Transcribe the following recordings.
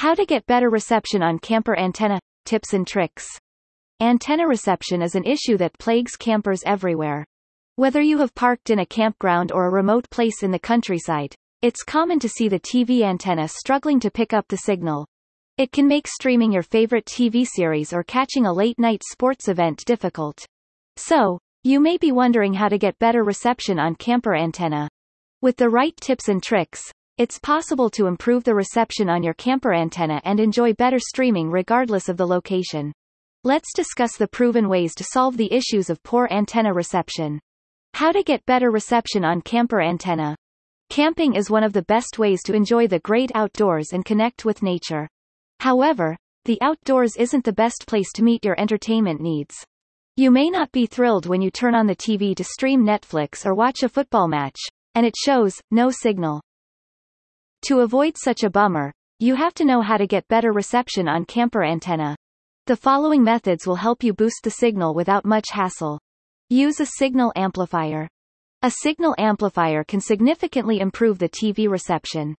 How to get better reception on camper antenna, tips and tricks. Antenna reception is an issue that plagues campers everywhere. Whether you have parked in a campground or a remote place in the countryside, it's common to see the TV antenna struggling to pick up the signal. It can make streaming your favorite TV series or catching a late-night sports event difficult. So, you may be wondering how to get better reception on camper antenna. With the right tips and tricks, it's possible to improve the reception on your camper antenna and enjoy better streaming regardless of the location. Let's discuss the proven ways to solve the issues of poor antenna reception. How to get better reception on camper antenna. Camping is one of the best ways to enjoy the great outdoors and connect with nature. However, the outdoors isn't the best place to meet your entertainment needs. You may not be thrilled when you turn on the TV to stream Netflix or watch a football match, and it shows no signal. To avoid such a bummer, you have to know how to get better reception on camper antenna. The following methods will help you boost the signal without much hassle. Use a signal amplifier. A signal amplifier can significantly improve the TV reception.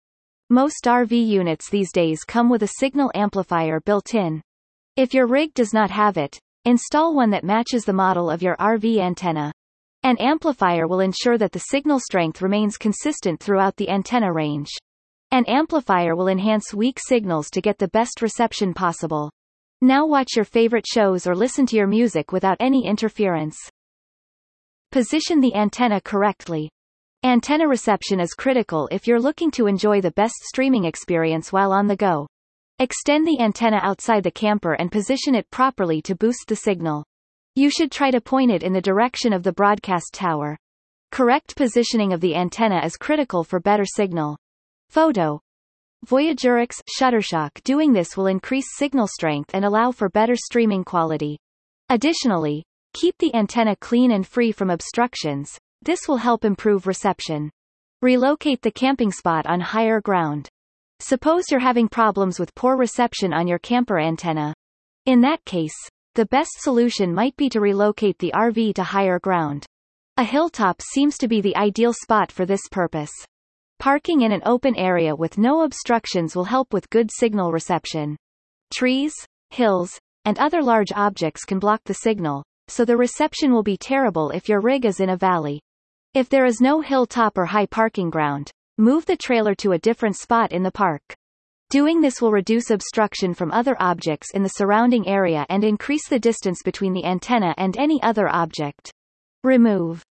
Most RV units these days come with a signal amplifier built in. If your rig does not have it, install one that matches the model of your RV antenna. An amplifier will ensure that the signal strength remains consistent throughout the antenna range. An amplifier will enhance weak signals to get the best reception possible. Now watch your favorite shows or listen to your music without any interference. Position the antenna correctly. Antenna reception is critical if you're looking to enjoy the best streaming experience while on the go. Extend the antenna outside the camper and position it properly to boost the signal. You should try to point it in the direction of the broadcast tower. Correct positioning of the antenna is critical for better signal. Photo. Voyagerix Shutterstock doing this will increase signal strength and allow for better streaming quality. Additionally, keep the antenna clean and free from obstructions. This will help improve reception. Relocate the camping spot on higher ground. Suppose you're having problems with poor reception on your camper antenna. In that case, the best solution might be to relocate the RV to higher ground. A hilltop seems to be the ideal spot for this purpose. Parking in an open area with no obstructions will help with good signal reception. Trees, hills, and other large objects can block the signal, so the reception will be terrible if your rig is in a valley. If there is no hilltop or high parking ground, move the trailer to a different spot in the park. Doing this will reduce obstruction from other objects in the surrounding area and increase the distance between the antenna and any other object. Remove